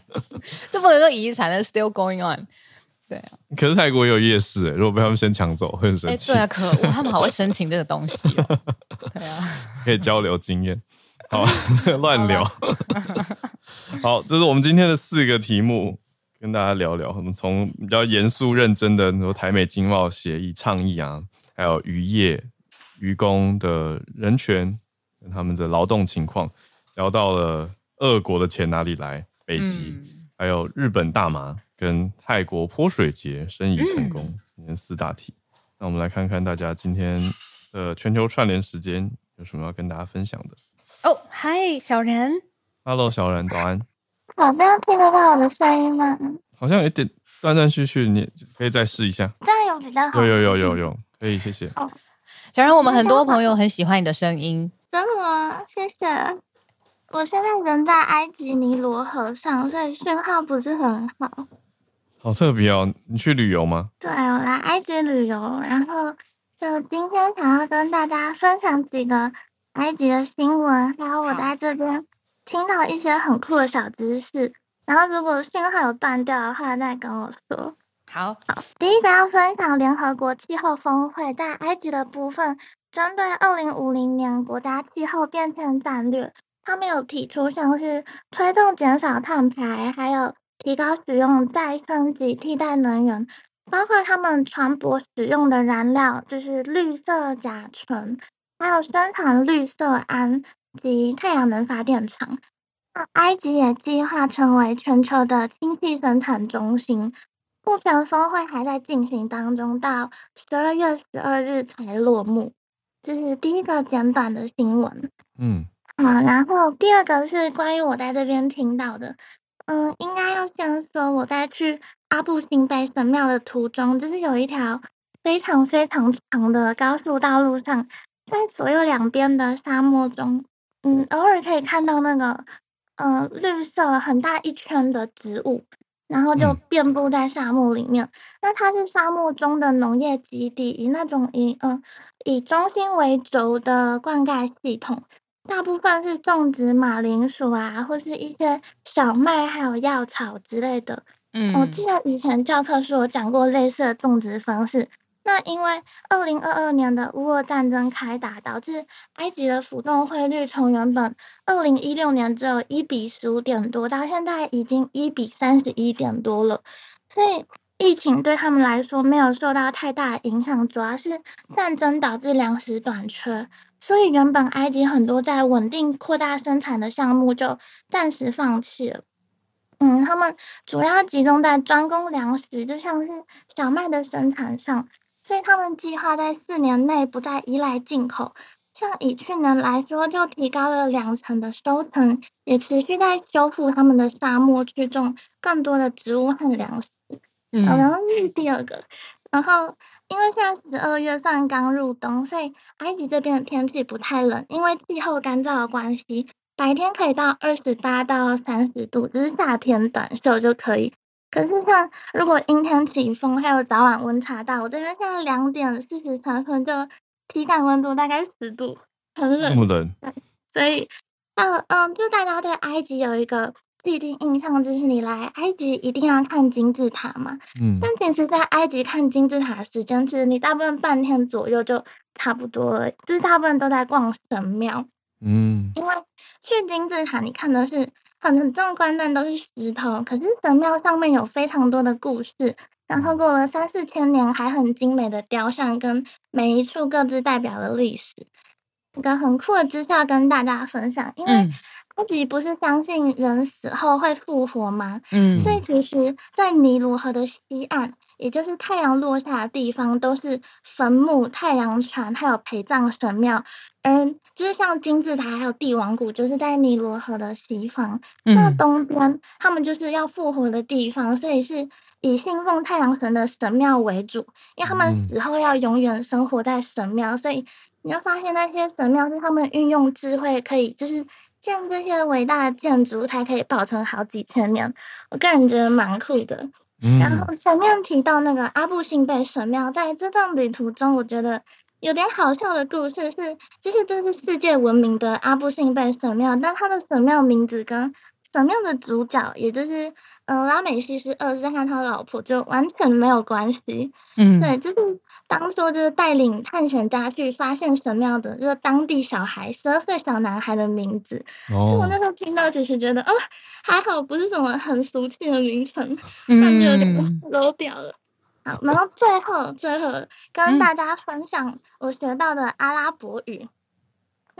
这不能说遗产，是 still going on。对啊，可是泰国也有夜市哎，如果被他们先抢走，会很生气。对啊，可我，他们好会申请这个东西哦。对啊，[laughs] 可以交流经验。好，[laughs] 乱聊。好，这是我们今天的四个题目，跟大家聊聊。我们从比较严肃认真的，说台美经贸协议倡议啊。还有渔业、渔工的人权跟他们的劳动情况，聊到了俄国的钱哪里来？北极，嗯、还有日本大麻跟泰国泼水节生意成功，嗯、今天四大题。那我们来看看大家今天的全球串联时间有什么要跟大家分享的。哦，嗨，小然，Hello，小然，早安。好，这样听得到我的声音吗？好像有点断断续续，你可以再试一下。这样有比较好。有有有有有。可以，谢谢。哦，小然，我们很多朋友很喜欢你的声音。真的吗？谢谢。我现在人在埃及尼罗河上，所以讯号不是很好。好特别哦！你去旅游吗？对，我来埃及旅游，然后就今天想要跟大家分享几个埃及的新闻，还有我在这边听到一些很酷的小知识。然后如果讯号有断掉的话，再跟我说。好好，第一个要分享联合国气候峰会在埃及的部分，针对二零五零年国家气候变迁战略，他们有提出像是推动减少碳排，还有提高使用再生及替代能源，包括他们船舶使用的燃料就是绿色甲醇，还有生产绿色銨及太阳能发电厂。埃及也计划成为全球的氢气生产中心。目前峰会还在进行当中，到十二月十二日才落幕。这是第一个简短的新闻。嗯，好，然后第二个是关于我在这边听到的。嗯，应该要先说我在去阿布辛贝神庙的途中，就是有一条非常非常长的高速道路上，在左右两边的沙漠中，嗯，偶尔可以看到那个，嗯，绿色很大一圈的植物。然后就遍布在沙漠里面。嗯、那它是沙漠中的农业基地，以那种以嗯、呃、以中心为轴的灌溉系统，大部分是种植马铃薯啊，或是一些小麦，还有药草之类的。嗯，我记得以前教科书有讲过类似的种植方式。那因为二零二二年的乌俄战争开打，导致埃及的浮动汇率从原本二零一六年只有一比十五点多，到现在已经一比三十一点多了。所以疫情对他们来说没有受到太大的影响，主要是战争导致粮食短缺，所以原本埃及很多在稳定扩大生产的项目就暂时放弃了。嗯，他们主要集中在专供粮食，就像是小麦的生产上。所以他们计划在四年内不再依赖进口，像以去年来说，就提高了两成的收成，也持续在修复他们的沙漠，去种更多的植物和粮食。嗯，然后这是第二个。然后因为现在十二月份刚入冬，所以埃及这边的天气不太冷，因为气候干燥的关系，白天可以到二十八到三十度，就是夏天短袖就可以。可是像如果阴天起风，还有早晚温差大，我这边现在两点四十三分，就体感温度大概十度，很冷。那么冷。对，所以，嗯嗯，就大家对埃及有一个既定印象，就是你来埃及一定要看金字塔嘛。嗯。但其实，在埃及看金字塔的时间，其实你大部分半天左右就差不多了，就是大部分都在逛神庙。嗯。因为去金字塔，你看的是。很很壮观，但都是石头。可是神庙上面有非常多的故事，然后过了三四千年，还很精美的雕像，跟每一处各自代表的历史。一个很酷的知识要跟大家分享，因为埃及不是相信人死后会复活吗？嗯，所以其实，在尼罗河的西岸，也就是太阳落下的地方，都是坟墓、太阳船，还有陪葬神庙。嗯，就是像金字塔还有帝王谷，就是在尼罗河的西方。那东边，他们就是要复活的地方，所以是以信奉太阳神的神庙为主，因为他们死后要永远生活在神庙，所以你要发现那些神庙是他们运用智慧，可以就是建这些伟大的建筑，才可以保存好几千年。我个人觉得蛮酷的。然后前面提到那个阿布辛贝神庙，在这段旅途中，我觉得。有点好笑的故事是，其实这是世界闻名的阿布辛贝神庙，但它的神庙名字跟神庙的主角，也就是呃拉美西斯二世和他老婆就完全没有关系。嗯，对，就是当初就是带领探险家去发现神庙的，就是当地小孩十二岁小男孩的名字。哦，就我那时候听到，其实觉得，哦，还好不是什么很俗气的名称，[laughs] 那就有点 low 掉了。好，然后最后最后跟大家分享我学到的阿拉伯语。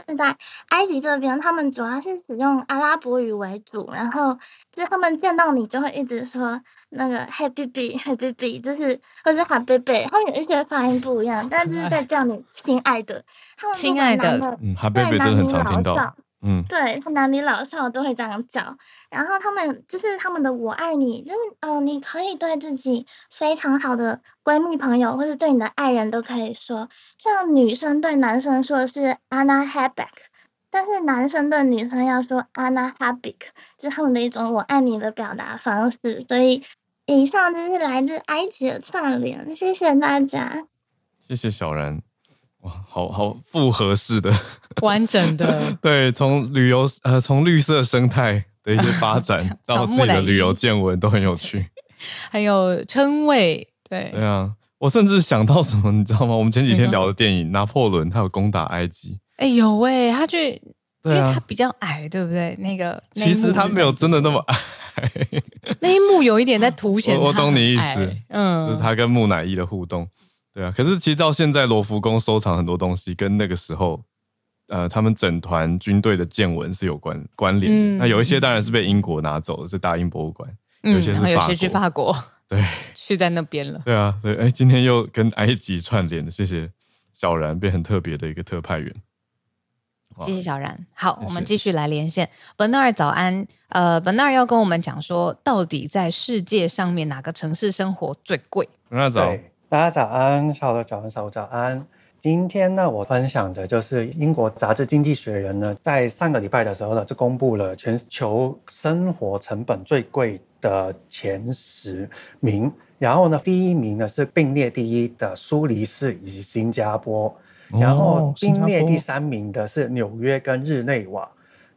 现、在埃及这边，他们主要是使用阿拉伯语为主，然后就是他们见到你就会一直说那个 Hey baby Hey baby，就是或者喊 baby，他们有一些发音不一样，但就是在叫你亲爱的。他们亲爱的，嗯，喊 baby 真的很常听到。嗯，对，他男女老少都会这样叫，然后他们就是他们的“我爱你”，就是呃，你可以对自己非常好的闺蜜朋友，或是对你的爱人都可以说，像女生对男生说的是 “Anna habak”，但是男生对女生要说 “ana habik”，就是他们的一种“我爱你”的表达方式。所以，以上就是来自埃及的串联，谢谢大家，谢谢小然。哇，好好复合式的，完整的，对，从旅游呃，从绿色生态的一些发展 [laughs] 到自己的旅游见闻都很有趣，还有称谓，对，对啊，我甚至想到什么，你知道吗？我们前几天聊的电影《拿破仑》，他有攻打埃及，哎有哎，他去，因为他比较矮，对不对？那个 [laughs] 其实他没有真的那么矮，那一幕有一点在凸显，我懂你意思，嗯，就是他跟木乃伊的互动。对啊，可是其实到现在，罗浮宫收藏很多东西，跟那个时候，呃，他们整团军队的见闻是有关关联的。嗯、那有一些当然是被英国拿走的，是大英博物馆，嗯、有些是法国，有些去法国，对，去在那边了。对啊，对，哎，今天又跟埃及串联的，谢谢小然，变很特别的一个特派员。谢谢小然。好，谢谢我们继续来连线。Bernard 早安，呃，Bernard 要跟我们讲说，到底在世界上面哪个城市生活最贵？Bernard 早。大家早安，小的早安，小早安。今天呢，我分享的就是英国杂志《经济学人》呢，在上个礼拜的时候呢，就公布了全球生活成本最贵的前十名。然后呢，第一名呢是并列第一的苏黎世以及新加坡，然后并列第三名的是纽约跟日内瓦，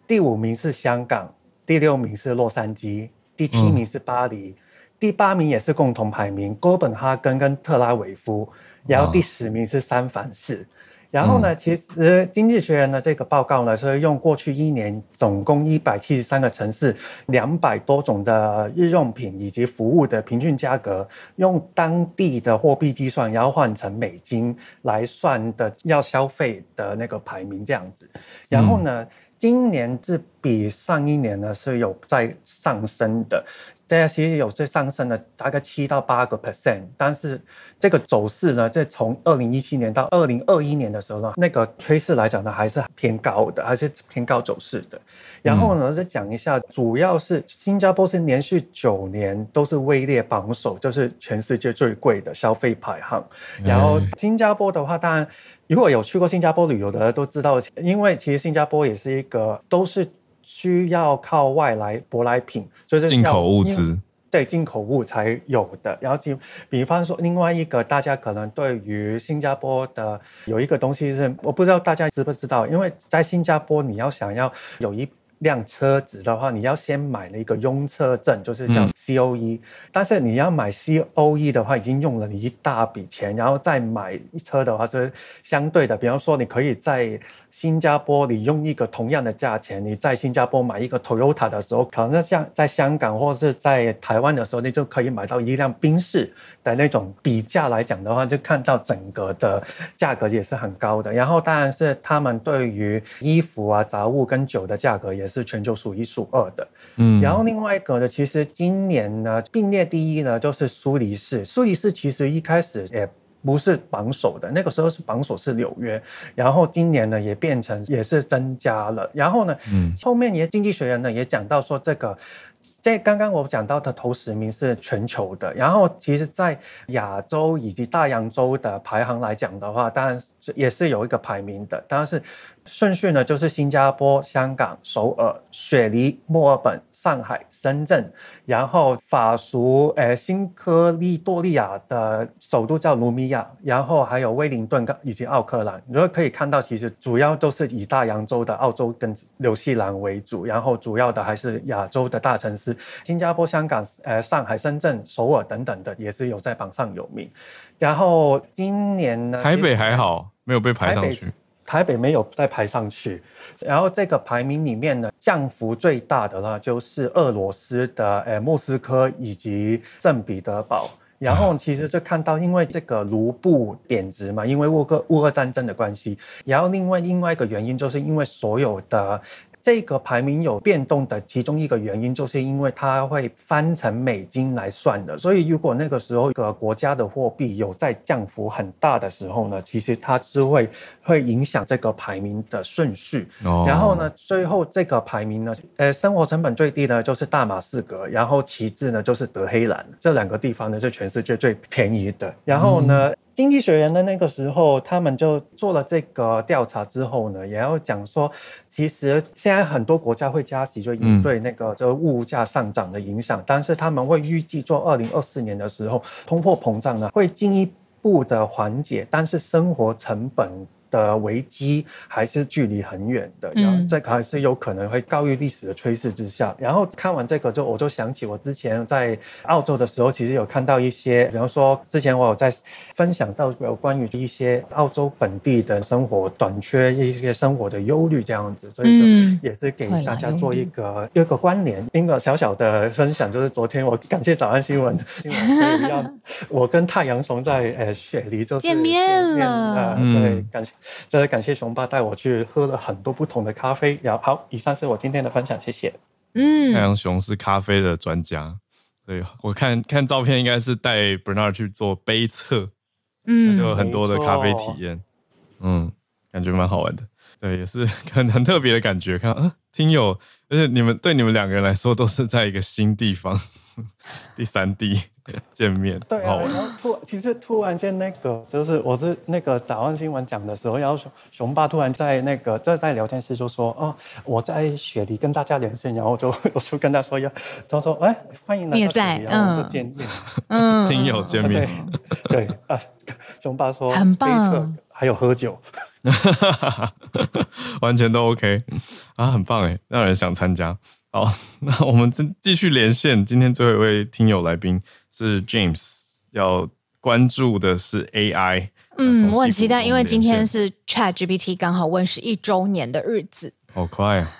第五名是香港，第六名是洛杉矶，第七名是巴黎。嗯第八名也是共同排名，哥本哈根跟特拉维夫，然后第十名是三藩市。然后呢，其实《经济学人》的这个报告呢，是用过去一年总共一百七十三个城市两百多种的日用品以及服务的平均价格，用当地的货币计算，然后换成美金来算的要消费的那个排名这样子。然后呢，今年是比上一年呢是有在上升的。现在其实有在上升了，大概七到八个 percent，但是这个走势呢，在从二零一七年到二零二一年的时候呢，那个趋势来讲呢，还是偏高的，还是偏高走势的。然后呢，再讲一下，主要是新加坡是连续九年都是位列榜首，就是全世界最贵的消费排行。然后新加坡的话，当然如果有去过新加坡旅游的都知道，因为其实新加坡也是一个都是。需要靠外来舶来品，就是进口物资，对进口物才有的。然后，就比方说，另外一个大家可能对于新加坡的有一个东西是，我不知道大家知不知道，因为在新加坡你要想要有一辆车子的话，你要先买了一个拥车证，就是叫 COE、嗯。但是你要买 COE 的话，已经用了你一大笔钱，然后再买车的话是相对的。比方说，你可以在新加坡，你用一个同样的价钱，你在新加坡买一个 Toyota 的时候，可能像在香港或是在台湾的时候，你就可以买到一辆宾士的那种。比价来讲的话，就看到整个的价格也是很高的。然后当然是他们对于衣服啊、杂物跟酒的价格也是全球数一数二的。嗯，然后另外一个呢，其实今年呢并列第一呢就是苏黎世。苏黎世其实一开始也不是榜首的，那个时候是榜首是纽约，然后今年呢也变成也是增加了。然后呢，嗯，后面也经济学人呢也讲到说这个。在刚刚我讲到的头十名是全球的，然后其实，在亚洲以及大洋洲的排行来讲的话，当然也是有一个排名的，当然是。顺序呢，就是新加坡、香港、首尔、雪梨、墨尔本、上海、深圳，然后法属呃新科利多利亚的首都叫卢米亚，然后还有威灵顿以及奥克兰。你就可以看到，其实主要都是以大洋洲的澳洲跟纽西兰为主，然后主要的还是亚洲的大城市，新加坡、香港、呃上海、深圳、首尔等等的，也是有在榜上有名。然后今年呢，台北还好，没有被排上去。台北没有再排上去，然后这个排名里面呢，降幅最大的呢就是俄罗斯的诶莫斯科以及圣彼得堡，然后其实就看到因为这个卢布贬值嘛，因为乌克乌克战争的关系，然后另外另外一个原因就是因为所有的。这个排名有变动的其中一个原因，就是因为它会翻成美金来算的，所以如果那个时候一个国家的货币有在降幅很大的时候呢，其实它是会会影响这个排名的顺序。Oh. 然后呢，最后这个排名呢，呃，生活成本最低呢就是大马士革，然后其次呢就是德黑兰，这两个地方呢是全世界最便宜的。然后呢。嗯经济学人的那个时候，他们就做了这个调查之后呢，也要讲说，其实现在很多国家会加息，就应对那个这个物价上涨的影响。但是他们会预计做二零二四年的时候，通货膨胀呢会进一步的缓解，但是生活成本。的危机还是距离很远的，然后这个还是有可能会高于历史的趋势之下。然后看完这个之后，我就想起我之前在澳洲的时候，其实有看到一些，比方说之前我有在分享到有关于一些澳洲本地的生活短缺、一些生活的忧虑这样子，所以就也是给大家做一个一个关联。一个小小的分享就是昨天我感谢早安新闻，新闻可以让 [laughs] 我跟太阳熊在呃雪梨就见面了，对，感谢。[laughs] 真的感谢熊爸带我去喝了很多不同的咖啡。然后好，以上是我今天的分享，谢谢。嗯，太阳熊是咖啡的专家，对，我看看照片应该是带 Bernard 去做杯测，嗯，就有很多的咖啡体验，嗯，感觉蛮好玩的。对，也是很很特别的感觉。看，啊，听友，而且你们对你们两个人来说都是在一个新地方，[laughs] 第三地。[laughs] 见面，对啊，然后突其实突然间那个就是我是那个早安新闻讲的时候，然后熊熊爸突然在那个就在聊天室就说哦，我在雪梨跟大家连线，然后就 [laughs] 我就跟他说要，他说哎欢迎来到雪梨，然后就见面，嗯，听友见面，对，对啊，熊爸说很棒，还有喝酒，完全都 OK 啊，很棒哎，让人想参加。好，[laughs] 那我们继继续连线，今天最后一位听友来宾。是 James 要关注的是 AI，嗯，我很期待，因为今天是 ChatGPT 刚好问世一周年的日子，好快啊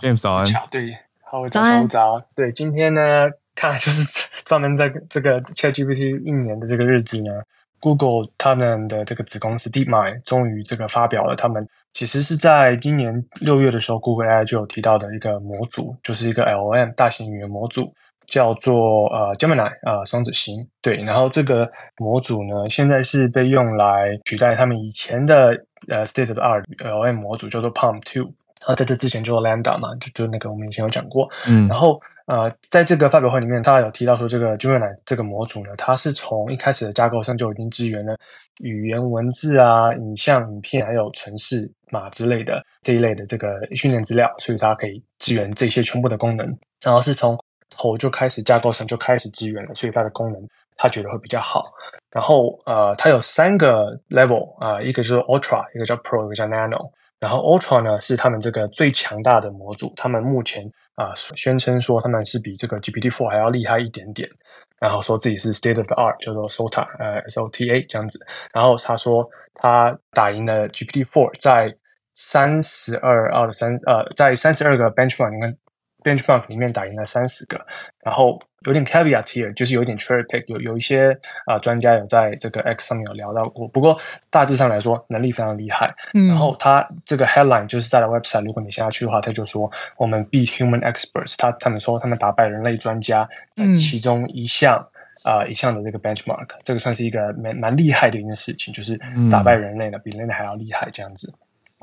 ！James 早安，对，好，早安。早，对，今天呢，看来就是专门在这个 ChatGPT 一年的这个日子呢，Google 他们的这个子公司 DeepMind 终于这个发表了，他们其实是在今年六月的时候，Google AI 就有提到的一个模组，就是一个 LLM 大型语言模组。叫做呃 Gemini 啊、呃、双子星对，然后这个模组呢，现在是被用来取代他们以前的呃 State of the Art LM 模组，叫做 PaLM Two。然后在这之前就 Lambda 嘛，就就那个我们以前有讲过。嗯，然后呃，在这个发表会里面，他有提到说，这个 Gemini 这个模组呢，它是从一开始的架构上就已经支援了语言、文字啊、影像、影片，还有城市码之类的这一类的这个训练资料，所以它可以支援这些全部的功能。然后是从头就开始架构上就开始支援了，所以它的功能他觉得会比较好。然后呃，它有三个 level 啊、一个就是 Ultra，一个叫 Pro，一个叫 Nano。然后 Ultra 呢是他们这个最强大的模组，他们目前啊、宣称说他们是比这个 GPT-4 还要厉害一点点，然后说自己是 State of the Art，叫做 SOTA，呃 SOTA 这样子。然后他说他打赢了 GPT-4，在三十二二三呃，在三十二个 benchmark 里面 benchmark 里面打赢了三十个，然后有点 caveat here，就是有点 cherry pick，有有一些啊、呃、专家有在这个 X 上面有聊到过，不过大致上来说能力非常厉害。嗯，然后他这个 headline 就是在了 website，如果你现在去的话，他就说我们 beat human experts，他他们说他们打败人类专家，嗯，其中一项啊、嗯呃、一项的这个 benchmark，这个算是一个蛮蛮厉害的一件事情，就是打败人类的、嗯、比人类还要厉害这样子。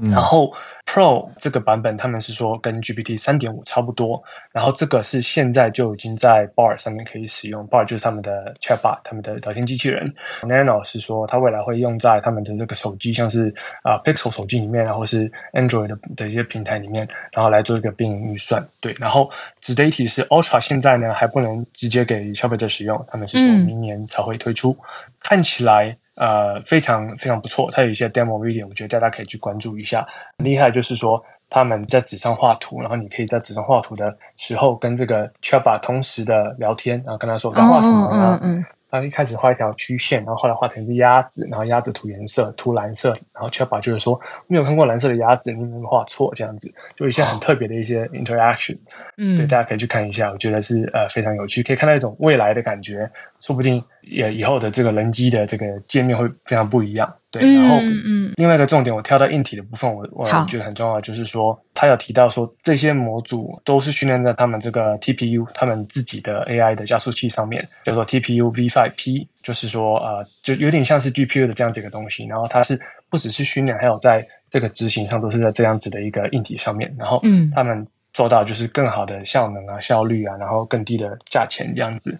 然后 Pro 这个版本，他们是说跟 GPT 三点五差不多。然后这个是现在就已经在 Bard 上面可以使用，Bard 就是他们的 Chatbot，他们的聊天机器人。Nano 是说它未来会用在他们的这个手机，像是啊、呃、Pixel 手机里面，然后是 Android 的的一些平台里面，然后来做一个并运算。对，然后值得一提是 Ultra 现在呢还不能直接给消费者使用，他们是说明年才会推出。嗯、看起来。呃，非常非常不错，它有一些 demo video，我觉得大家可以去关注一下。厉害就是说，他们在纸上画图，然后你可以在纸上画图的时候跟这个 Chatbot 同时的聊天，然后跟他说在画什么啊。嗯嗯他一开始画一条曲线，然后后来画成一只鸭子，然后鸭子涂颜色，涂蓝色，然后 Chatbot 就是说没有看过蓝色的鸭子，你有没有画错？这样子，就一些很特别的一些 interaction，嗯，对，大家可以去看一下，我觉得是呃非常有趣，可以看到一种未来的感觉，说不定也以后的这个人机的这个界面会非常不一样。对，然后另外一个重点，我挑到硬体的部分，我我觉得很重要，就是说他有提到说这些模组都是训练在他们这个 TPU，他们自己的 AI 的加速器上面，叫做 TPU V5P，就是说呃，就有点像是 GPU 的这样子一个东西。然后它是不只是训练，还有在这个执行上都是在这样子的一个硬体上面。然后他们做到就是更好的效能啊、效率啊，然后更低的价钱这样子。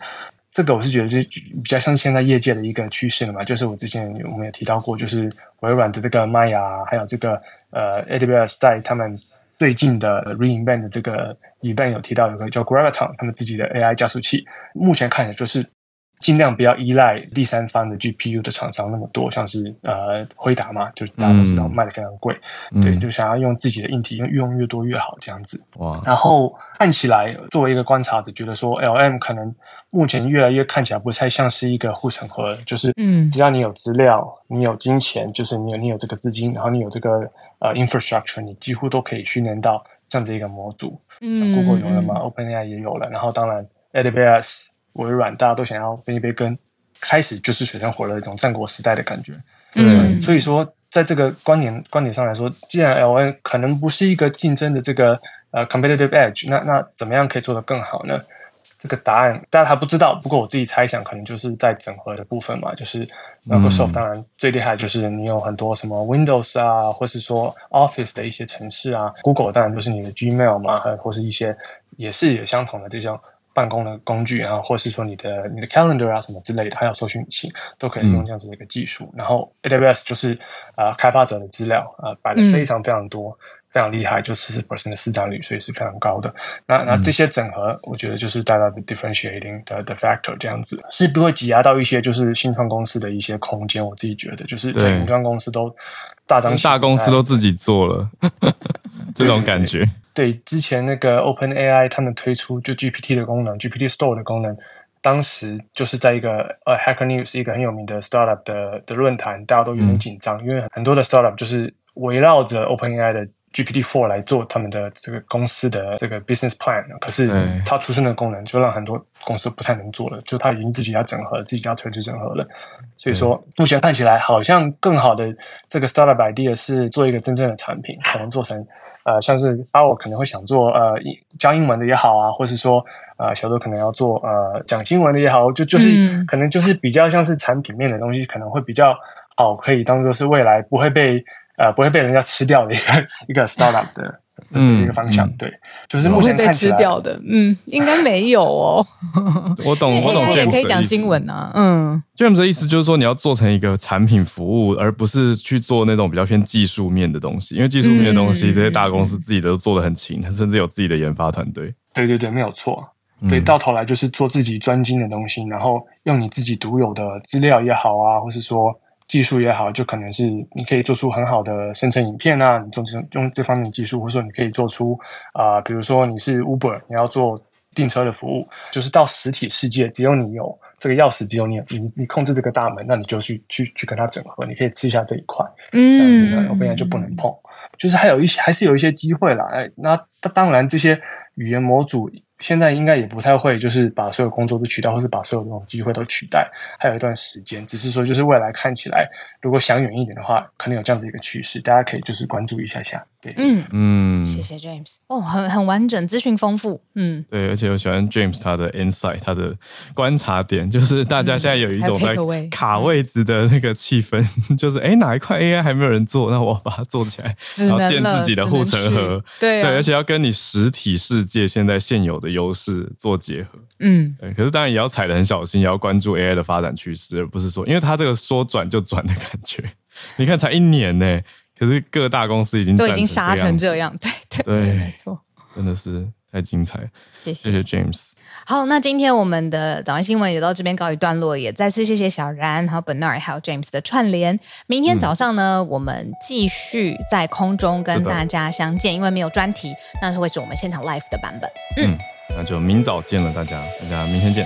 这个我是觉得就比较像现在业界的一个趋势了嘛，就是我之前我们也提到过，就是微软的这个 Maya，还有这个呃 AWS 在他们最近的 re:Invent 的这个 event 有提到有个叫 Graviton 他们自己的 AI 加速器，目前看起来就是。尽量不要依赖第三方的 GPU 的厂商那么多，像是呃辉达嘛，就大家都知道卖的非常贵，嗯、对，就想要用自己的硬体，用用越多越好这样子。哇！然后看起来作为一个观察者，觉得说 LM 可能目前越来越看起来不太像是一个护城河，就是嗯，只要你有资料，你有金钱，就是你有你有这个资金，然后你有这个呃 infrastructure，你几乎都可以训练到这样的一个模组。嗯，像 Google 有了嘛，OpenAI 也有了，然后当然 AWS。微软大家都想要分一杯羹，开始就是水深火热一种战国时代的感觉。嗯，所以说在这个观点观点上来说，既然 L N 可能不是一个竞争的这个呃 competitive edge，那那怎么样可以做得更好呢？这个答案大家还不知道，不过我自己猜想，可能就是在整合的部分嘛。就是 Microsoft 当然最厉害就是你有很多什么 Windows 啊，或是说 Office 的一些程式啊。Google 当然就是你的 Gmail 嘛，还有或是一些也是有相同的这种。办公的工具，然后或是说你的你的 calendar 啊什么之类的，还有搜寻引擎都可以用这样子的一个技术。嗯、然后 AWS 就是啊、呃，开发者的资料啊、呃，摆的非常非常多，嗯、非常厉害，就四十 percent 的市占率，所以是非常高的。那那这些整合，我觉得就是大家的 differentiating 的的 factor 这样子，是不会挤压到一些就是新创公司的一些空间。我自己觉得，就是在云端公司都大张大公司都自己做了，[laughs] 这种感觉。对，之前那个 OpenAI 他们推出就 GPT 的功能，GPT Store 的功能，当时就是在一个呃 Hacker News 一个很有名的 startup 的的论坛，大家都有点紧张，嗯、因为很多的 startup 就是围绕着 OpenAI 的 GPT Four 来做他们的这个公司的这个 business plan，可是它出生的功能就让很多公司不太能做了，就它已经自己要整合，自己要垂直整合了，所以说目前看起来好像更好的这个 startup idea 是做一个真正的产品，可能做成。呃，像是阿我可能会想做呃教英文的也好啊，或是说呃小周可能要做呃讲新闻的也好，就就是、嗯、可能就是比较像是产品面的东西，可能会比较好，可以当做是未来不会被呃不会被人家吃掉的一个 [laughs] 一个 startup 的。嗯，一个方向对，就是目前看起来被吃掉的，嗯，应该没有哦。[laughs] 我懂，我懂。也可以讲新闻啊，嗯。James 的意思就是说，你要做成一个产品服务，而不是去做那种比较偏技术面的东西，因为技术面的东西，这些大公司自己都做的很勤，甚至有自己的研发团队。对对对，没有错。对，到头来就是做自己专精的东西，然后用你自己独有的资料也好啊，或是说。技术也好，就可能是你可以做出很好的生成影片啊，你用这用这方面的技术，或者说你可以做出啊、呃，比如说你是 Uber，你要做订车的服务，就是到实体世界，只有你有这个钥匙，只有你你你控制这个大门，那你就去去去跟它整合，你可以吃下这一块，嗯，这个 OpenAI 就不能碰，就是还有一些还是有一些机会啦，哎，那当然这些语言模组。现在应该也不太会，就是把所有工作都取代，或是把所有这种机会都取代，还有一段时间。只是说，就是未来看起来，如果想远一点的话，可能有这样子一个趋势，大家可以就是关注一下下。对，嗯。嗯，谢谢 James，哦，很很完整，资讯丰富，嗯，对，而且我喜欢 James 他的 insight，他的观察点，就是大家现在有一种在卡位置的那个气氛，嗯、就是哎哪一块 AI 还没有人做，那我把它做起来，然后建自己的护城河，对、啊、对，而且要跟你实体世界现在现有的优势做结合，嗯，对，可是当然也要踩得很小心，也要关注 AI 的发展趋势，而不是说，因为它这个说转就转的感觉，你看才一年呢。可是各大公司已经都已经杀成这样，对对对，没错，真的是太精彩了。谢谢，谢谢 James。好，那今天我们的早安新闻也到这边告一段落，也再次谢谢小然、还有 Bernard 还有 James 的串联。明天早上呢，嗯、我们继续在空中跟大家相见，因为没有专题，那是会是我们现场 live 的版本。嗯，嗯，那就明早见了，大家，大家明天见。